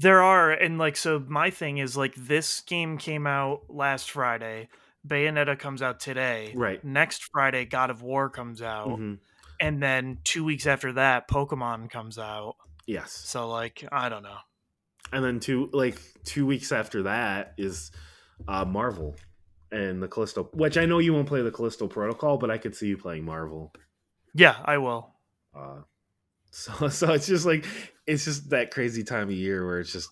There are, and like, so my thing is like, this game came out last Friday. Bayonetta comes out today. Right. Next Friday, God of War comes out, mhm. and then two weeks after that, Pokemon comes out. yes, So like, I don't know. And then two like two weeks after that is uh Marvel and the Callisto, which I know you won't play the Callisto Protocol, but I could see you playing Marvel. Yeah, I will. Uh, so [laughs] so it's just like it's just that crazy time of year where it's just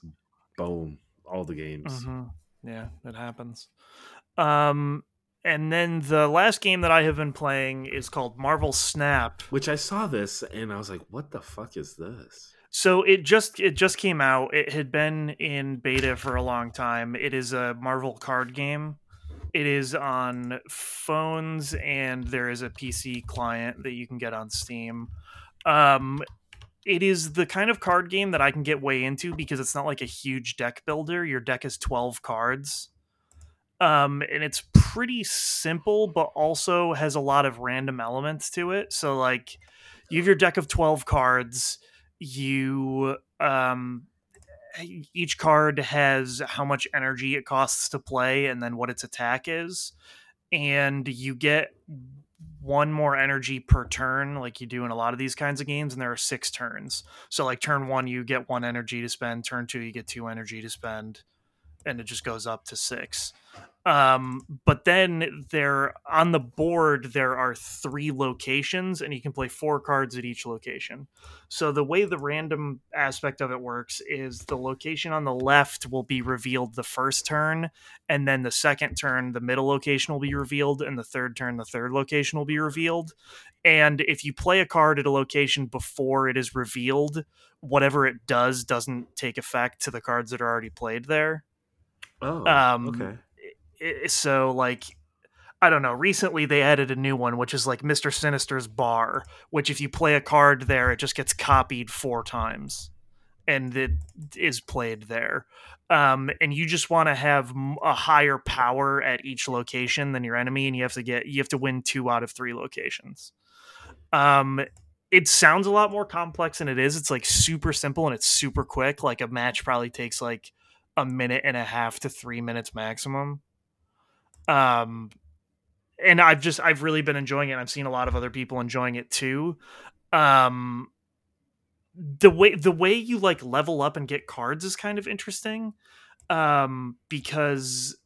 boom all the games. hmm Yeah, it happens. Um, and then the last game that I have been playing is called Marvel Snap. Which I saw this and I was like, what the fuck is this? So it just it just came out. It had been in beta for a long time. It is a Marvel card game. It is on phones and there is a PC client that you can get on Steam. Um it is the kind of card game that I can get way into because it's not like a huge deck builder. Your deck is 12 cards. Um and it's pretty simple but also has a lot of random elements to it. So like you have your deck of 12 cards you um each card has how much energy it costs to play and then what its attack is and you get one more energy per turn like you do in a lot of these kinds of games and there are six turns. So like turn one you get one energy to spend turn two you get two energy to spend and it just goes up to six um but then there on the board there are three locations and you can play four cards at each location. So the way the random aspect of it works is the location on the left will be revealed the first turn and then the second turn the middle location will be revealed and the third turn the third location will be revealed. And if you play a card at a location before it is revealed whatever it does doesn't take effect to the cards that are already played there. Oh, Um, okay. So like I don't know. Recently, they added a new one, which is like Mister Sinister's bar, which if you play a card there, it just gets copied four times, and it is played there. Um, and you just want to have a higher power at each location than your enemy, and you have to get you have to win two out of three locations. Um, it sounds a lot more complex than it is. It's like super simple and it's super quick. Like a match probably takes like a minute and a half to three minutes maximum. Um, and I've just I've really been enjoying it. I've seen a lot of other people enjoying it too. Um, the way the way you like level up and get cards is kind of interesting, um, because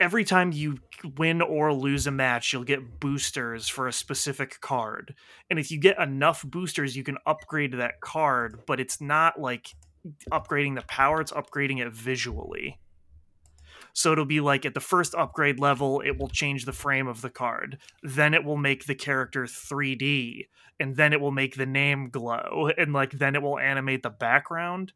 every time you win or lose a match, you'll get boosters for a specific card. And if you get enough boosters, you can upgrade that card, but it's not like upgrading the power, it's upgrading it visually. So it'll be like at the first upgrade level, it will change the frame of the card. Then it will make the character 3D, and then it will make the name glow, and like then it will animate the background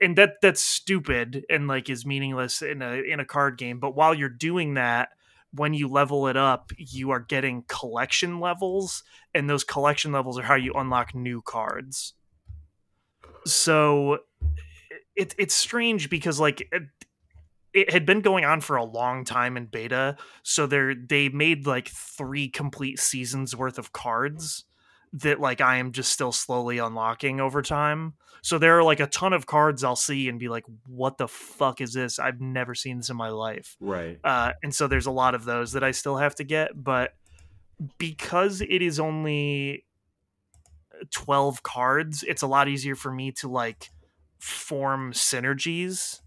and that that's stupid and like is meaningless in a in a card game but while you're doing that when you level it up you are getting collection levels and those collection levels are how you unlock new cards so it, it's strange because like it, had been going on for a long time in beta so they they made like three complete seasons worth of cards that like I am just still slowly unlocking over time. So there are like a ton of cards I'll see and be like, "What the fuck is this? I've never seen this in my life." Right. Uh, and so there's a lot of those that I still have to get, but because it is only 12 cards, it's a lot easier for me to like form synergies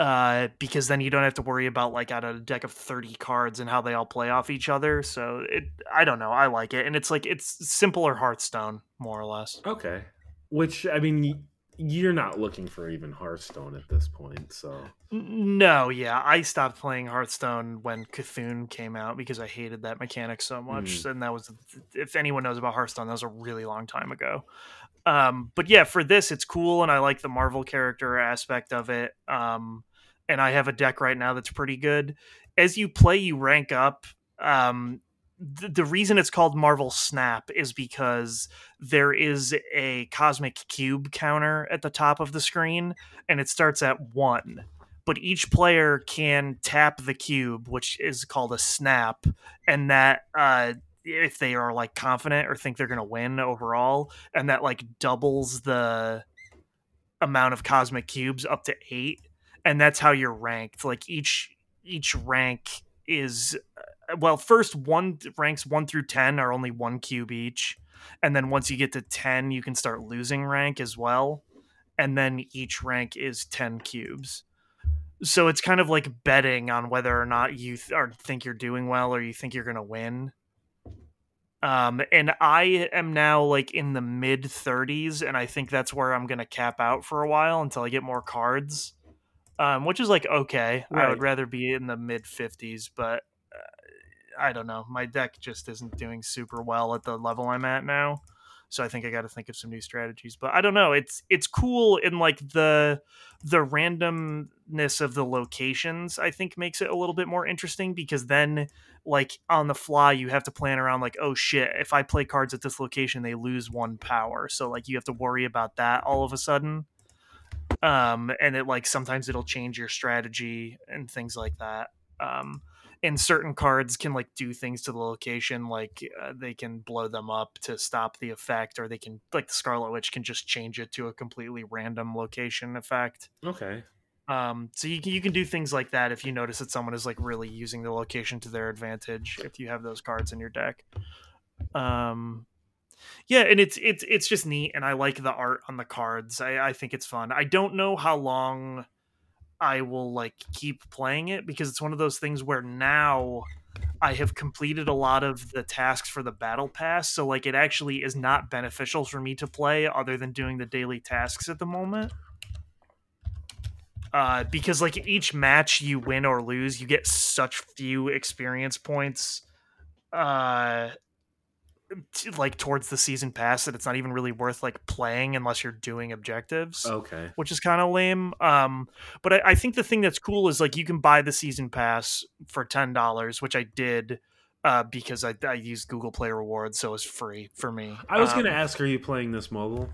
uh, because then you don't have to worry about like out of a deck of 30 cards and how they all play off each other. So it, I don't know, I like it, and it's like it's simpler Hearthstone more or less. Okay, which I mean, you're not looking for even Hearthstone at this point, so no, yeah, I stopped playing Hearthstone when Cthulhu came out because I hated that mechanic so much, mm. and that was if anyone knows about Hearthstone, that was a really long time ago. Um, but yeah, for this, it's cool, and I like the Marvel character aspect of it. Um, and I have a deck right now that's pretty good. As you play, you rank up. Um, th- the reason it's called Marvel Snap is because there is a cosmic cube counter at the top of the screen, and it starts at one. But each player can tap the cube, which is called a snap, and that uh, if they are like confident or think they're going to win overall, and that like doubles the amount of cosmic cubes up to eight, and that's how you're ranked. Like each each rank is uh, well, first one ranks one through ten are only one cube each, and then once you get to ten, you can start losing rank as well, and then each rank is ten cubes so it's kind of like betting on whether or not you th- think you're doing well or you think you're to win um, and I am now like in the mid 30s, and I think that's where I'm gonna cap out for a while until I get more cards. Um, which is like okay. Right. I would rather be in the mid 50s, but uh, I don't know. My deck just isn't doing super well at the level I'm at now so I think I got to think of some new strategies. But I don't know. It's it's cool in like the the randomness of the locations. I think makes it a little bit more interesting because then like on the fly you have to plan around like oh shit if I play cards at this location they lose one power. So like you have to worry about that all of a sudden. Um and it like sometimes it'll change your strategy and things like that. Um and certain cards can like do things to the location like uh, they can blow them up to stop the effect or they can like the scarlet witch can just change it to a completely random location effect okay um so you can you can do things like that if you notice that someone is like really using the location to their advantage if you have those cards in your deck um yeah and it's it's it's just neat and i like the art on the cards i i think it's fun i don't know how long I will like keep playing it because it's one of those things where now I have completed a lot of the tasks for the battle pass, so like it actually is not beneficial for me to play other than doing the daily tasks at the moment. Uh, because like each match you win or lose, you get such few experience points. Uh, [laughs] like towards the season pass that it's not even really worth like playing unless you're doing objectives. Okay. Which is kind of lame. Um, but I, I, think the thing that's cool is like you can buy the season pass for ten dollars, which I did uh, because I, I used Google Play Rewards, so it's free for me. I was um, gonna ask, are you playing this mobile?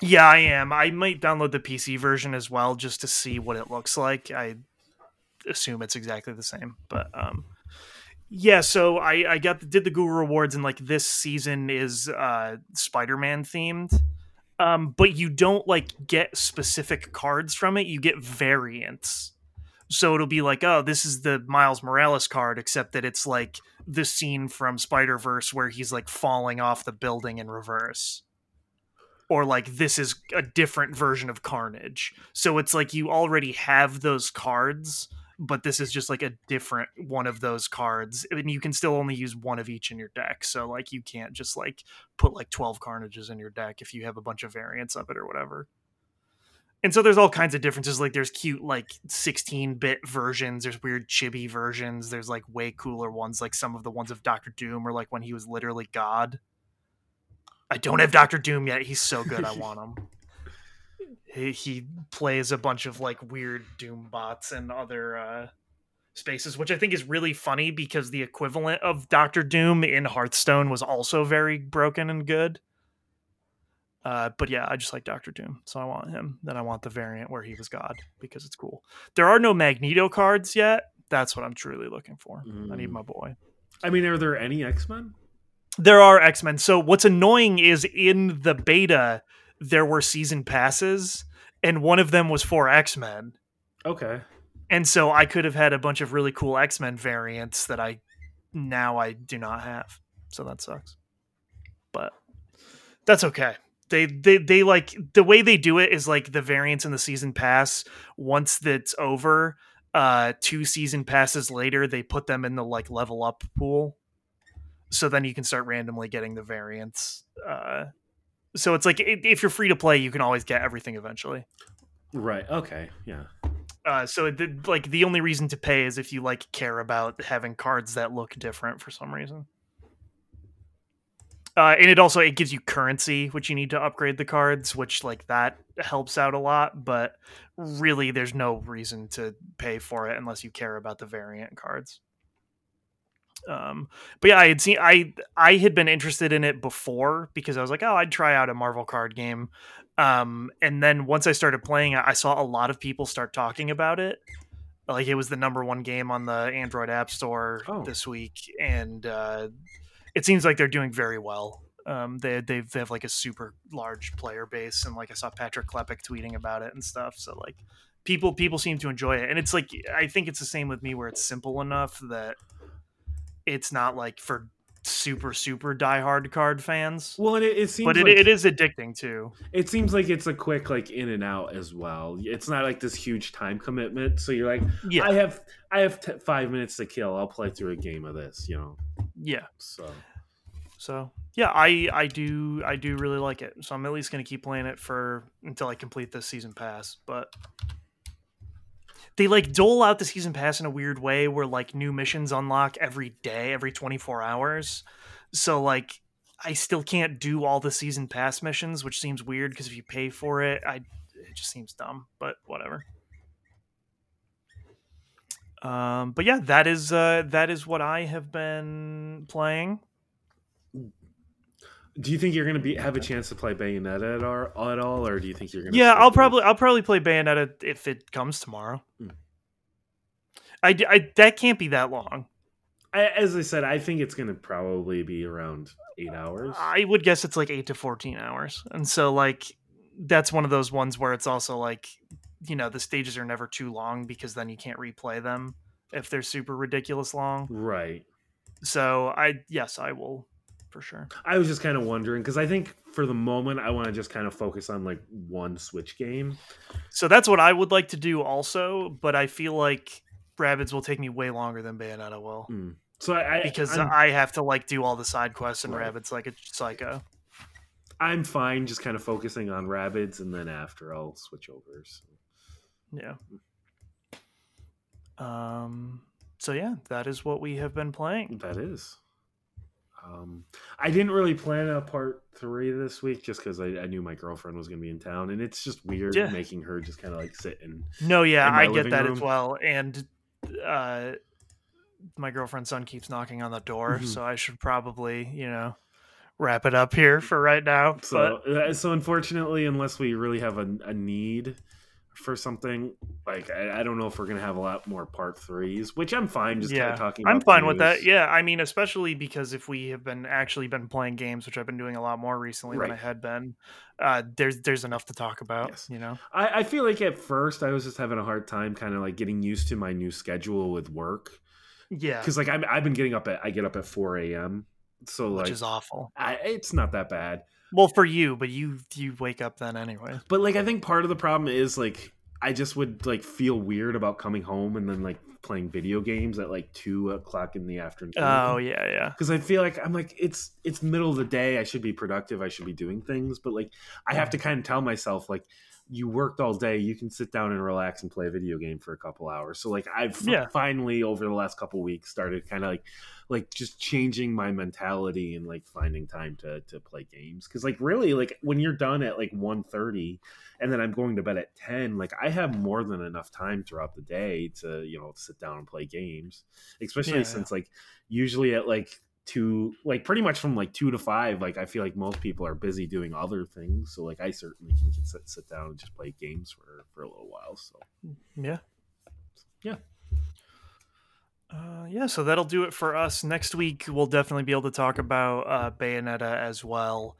Yeah, I am. I might download the PC version as well just to see what it looks like. I assume it's exactly the same, but um yeah, so I I got did the Google rewards and like this season is uh Spider-Man themed. Um but you don't like get specific cards from it, you get variants. So it'll be like, oh, this is the Miles Morales card, except that it's like the scene from Spider Verse where he's like falling off the building in reverse. Or like this is a different version of Carnage. So it's like you already have those cards, but this is just like a different one of those cards. And you can still only use one of each in your deck. So like you can't just like put like 12 Carnages in your deck if you have a bunch of variants of it or whatever and so there's all kinds of differences like there's cute like 16-bit versions there's weird chibi versions there's like way cooler ones like some of the ones of dr doom or like when he was literally god i don't have dr doom yet he's so good i want him [laughs] he, he plays a bunch of like weird doom bots and other uh spaces which i think is really funny because the equivalent of dr doom in hearthstone was also very broken and good uh, but yeah, I just like Doctor Doom, so I want him. Then I want the variant where he was God because it's cool. There are no Magneto cards yet. That's what I'm truly looking for. Mm. I need mm. my boy. I mean, are there any X Men? There are X Men. So what's annoying is in the beta there were season passes, and one of them was for X Men. Okay. And so I could have had a bunch of really cool X Men variants that I now I do not have. So that sucks. But that's okay they they they like the way they do it is like the variants in the season pass once that's over uh two season passes later they put them in the like level up pool so then you can start randomly getting the variants uh so it's like if you're free to play you can always get everything eventually. Right okay yeah. Uh so the, like the only reason to pay is if you like care about having cards that look different for some reason. Uh, and it also it gives you currency which you need to upgrade the cards which like that helps out a lot but really there's no reason to pay for it unless you care about the variant cards um but yeah i had seen i i had been interested in it before because i was like oh i'd try out a marvel card game um and then once i started playing i saw a lot of people start talking about it like it was the number one game on the android app store oh. this week and uh it seems like they're doing very well. Um, they they they have like a super large player base, and like I saw Patrick Klepek tweeting about it and stuff. So like people people seem to enjoy it, and it's like I think it's the same with me where it's simple enough that it's not like for super super diehard card fans. Well, it, it seems, but it, like, it is addicting too. It seems like it's a quick like in and out as well. It's not like this huge time commitment. So you're like, yeah, I have I have t- five minutes to kill. I'll play through a game of this. You know. Yeah. So. So yeah, I I do I do really like it. So I'm at least gonna keep playing it for until I complete the season pass. But they like dole out the season pass in a weird way where like new missions unlock every day, every 24 hours. So like I still can't do all the season pass missions, which seems weird because if you pay for it, I it just seems dumb, but whatever. Um, but yeah, that is uh, that is what I have been playing. Do you think you're going to be have a chance to play Bayonetta at all, at all or do you think you're going to? Yeah, I'll probably I'll probably play Bayonetta if it comes tomorrow. Mm. I, I that can't be that long. I, as I said, I think it's going to probably be around eight hours. I would guess it's like eight to fourteen hours, and so like that's one of those ones where it's also like you know the stages are never too long because then you can't replay them if they're super ridiculous long. Right. So I yes I will for sure. I was just kind of wondering because I think for the moment I want to just kind of focus on like one Switch game. So that's what I would like to do also, but I feel like Rabbids will take me way longer than Bayonetta will. Mm. So I, I because I'm, i have to like do all the side quests and right. Rabbids like a psycho. I'm fine just kind of focusing on Rabbids and then after I'll switch over. So. Yeah. Um so yeah, that is what we have been playing. That is. Um, I didn't really plan a part three this week just because I, I, knew my girlfriend was going to be in town, and it's just weird yeah. making her just kind of like sit and. No, yeah, I get that room. as well, and uh, my girlfriend's son keeps knocking on the door, mm-hmm. so I should probably, you know, wrap it up here for right now. So, but... Uh, so unfortunately, unless we really have a, a need for something. Like I, I don't know if we're gonna have a lot more part threes, which I'm fine. Just kind yeah, of talking. I'm fine with that. Yeah, I mean, especially because if we have been actually been playing games, which I've been doing a lot more recently than I had been, uh, there's there's enough to talk about. Yes. You know. I, I feel like at first I was just having a hard time, kind of like getting used to my new schedule with work. Yeah. Because like I'm, I've been getting up at I get up at 4 a.m. So Which like is awful. I, it's not that bad. Well, for you, but you you wake up then anyway. But like I think part of the problem is like I just would like feel weird about coming home and then like playing video games at like two o'clock in the afternoon. Oh yeah, yeah. because I feel like I'm like it's it's middle of the day. I should be productive. I should be doing things, but like I have to kind of tell myself like you worked all day. You can sit down and relax and play a video game for a couple hours. So like I've Yeah. finally over the last couple weeks started kind of like like just changing my mentality and like finding time to to play games because like really like when you're done at like 1.30 and then i'm going to bed at 10 like i have more than enough time throughout the day to you know sit down and play games especially Yeah. since like usually at like two like pretty much from like two to five like i feel like most people are busy doing other things so like i certainly can just sit, sit down and just play games for for a little while so Yeah. Yeah. Uh, yeah, so that'll do it for us. Next week, we'll definitely be able to talk about uh, Bayonetta as well.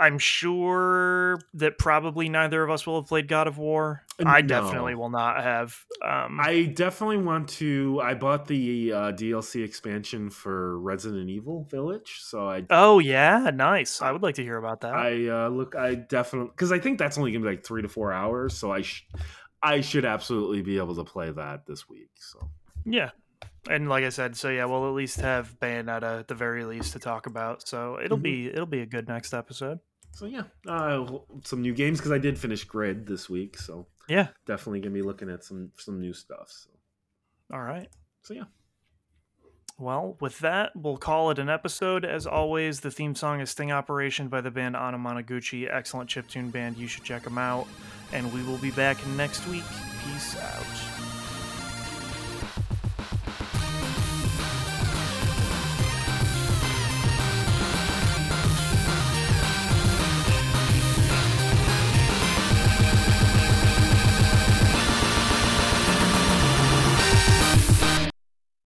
I'm sure that probably neither of us will have played God of War. I definitely will not have. Um, i definitely want to i bought the uh, dlc expansion for resident evil village so i oh yeah, nice. I would like to hear about that. I uh, look. I definitely because I think that's only gonna be like three to four hours. So I, sh- I should absolutely be able to play that this week. So yeah, and like I said, so yeah, we'll at least have Bayonetta at the very least to talk about. So it'll Mhm. be it'll be a good next episode. So yeah, uh, some new games because I did finish Grid this week. So Yeah. definitely gonna be looking at some some new stuff. So All right. so yeah, Well, with that, we'll call it an episode. As always, the theme song is Sting Operation by the band Anamanaguchi. Excellent chiptune band. You should check them out. And we will be back next week. Peace out.